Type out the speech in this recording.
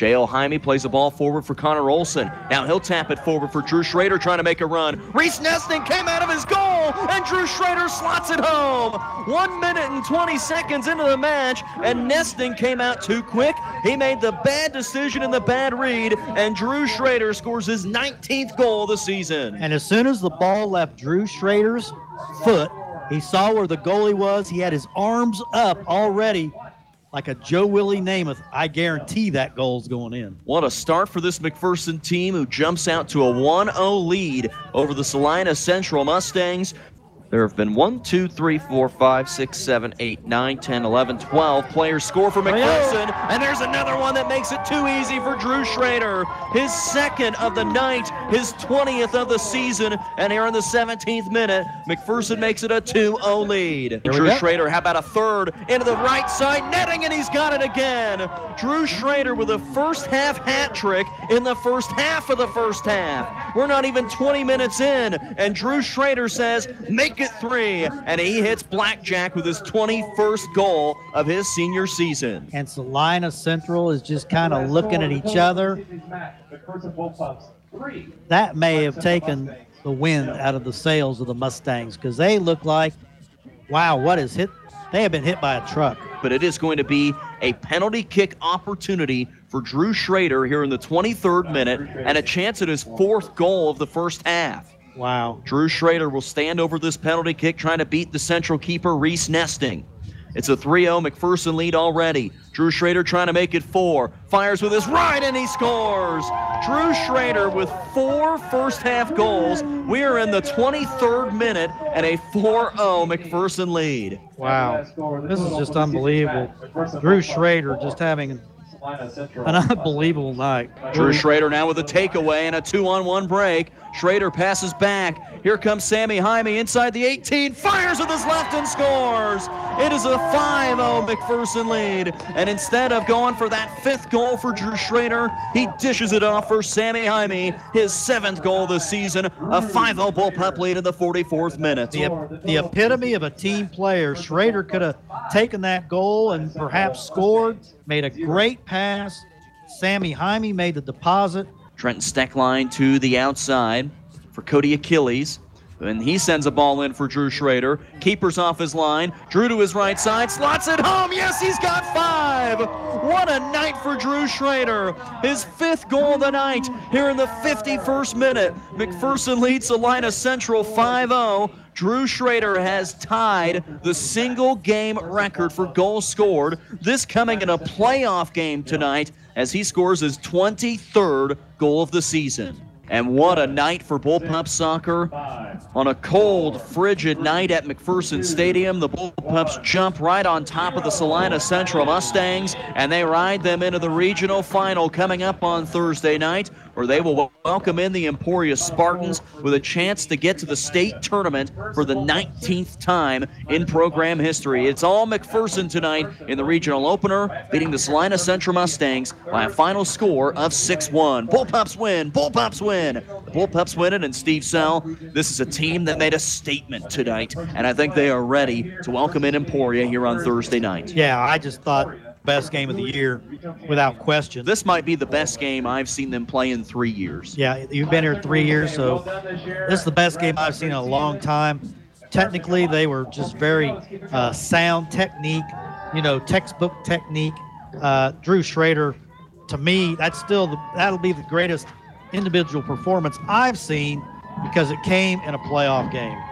J.L. Jaime plays the ball forward for Connor Olson. Now he'll tap it forward for Drew Schrader trying to make a run. Reese Nesting came out of his goal, and Drew Schrader slots it home. One minute and 20 seconds into the match, and Nesting came out too quick. He made the bad decision and the bad read, and Drew Schrader scores his 19th goal of the season. And as soon as the ball left Drew Schrader's foot, he saw where the goalie was. He had his arms up already like a Joe Willie Namath, I guarantee that goal's going in. What a start for this McPherson team who jumps out to a 1 0 lead over the Salina Central Mustangs. There have been 1, 2, 3, 4, 5, 6, 7, 8, 9, 10, 11, 12 players score for McPherson. And there's another one that makes it too easy for Drew Schrader. His second of the night, his 20th of the season. And here in the 17th minute, McPherson makes it a 2 0 lead. Drew Schrader, how about a third into the right side netting, and he's got it again. Drew Schrader with a first half hat trick in the first half of the first half. We're not even 20 minutes in, and Drew Schrader says, make it three, and he hits Blackjack with his 21st goal of his senior season. And Salina Central is just kind of looking at each other. That may have taken the wind out of the sails of the Mustangs because they look like, wow, what is hit? They have been hit by a truck. But it is going to be a penalty kick opportunity for Drew Schrader here in the 23rd minute and a chance at his fourth goal of the first half. Wow. Drew Schrader will stand over this penalty kick trying to beat the central keeper, Reese Nesting. It's a 3 0 McPherson lead already. Drew Schrader trying to make it four. Fires with his right and he scores. Drew Schrader with four first half goals. We are in the 23rd minute and a 4 0 McPherson lead. Wow. This is just unbelievable. Drew Schrader just having an unbelievable night. Drew Schrader now with a takeaway and a two on one break. Schrader passes back. Here comes Sammy Jaime inside the 18, fires with his left and scores. It is a 5 0 McPherson lead. And instead of going for that fifth goal for Drew Schrader, he dishes it off for Sammy Jaime, his seventh goal this season, a 5 0 bullpup lead in the 44th minute. The, the epitome of a team player. Schrader could have taken that goal and perhaps scored, made a great pass. Sammy Jaime made the deposit. Trenton Steckline to the outside for Cody Achilles. And he sends a ball in for Drew Schrader. Keeper's off his line. Drew to his right side. Slots it home. Yes, he's got five. What a night for Drew Schrader. His fifth goal of the night here in the 51st minute. McPherson leads Salina Central 5 0. Drew Schrader has tied the single game record for goals scored. This coming in a playoff game tonight as he scores his 23rd goal of the season. And what a night for Bullpup soccer. On a cold, frigid night at McPherson Stadium, the Bullpups jump right on top of the Salina Central Mustangs, and they ride them into the regional final coming up on Thursday night where they will welcome in the Emporia Spartans with a chance to get to the state tournament for the 19th time in program history. It's all McPherson tonight in the regional opener, beating the Salina Central Mustangs by a final score of 6 1. Bullpups win, Bullpups win. Bullpups winning, and Steve Sell, this is a team that made a statement tonight, and I think they are ready to welcome in Emporia here on Thursday night. Yeah, I just thought best game of the year without question. This might be the best game I've seen them play in three years. Yeah, you've been here three years, so this is the best game I've seen in a long time. Technically, they were just very uh, sound technique, you know, textbook technique. Uh, Drew Schrader, to me, that's still the, that'll be the greatest individual performance I've seen because it came in a playoff game.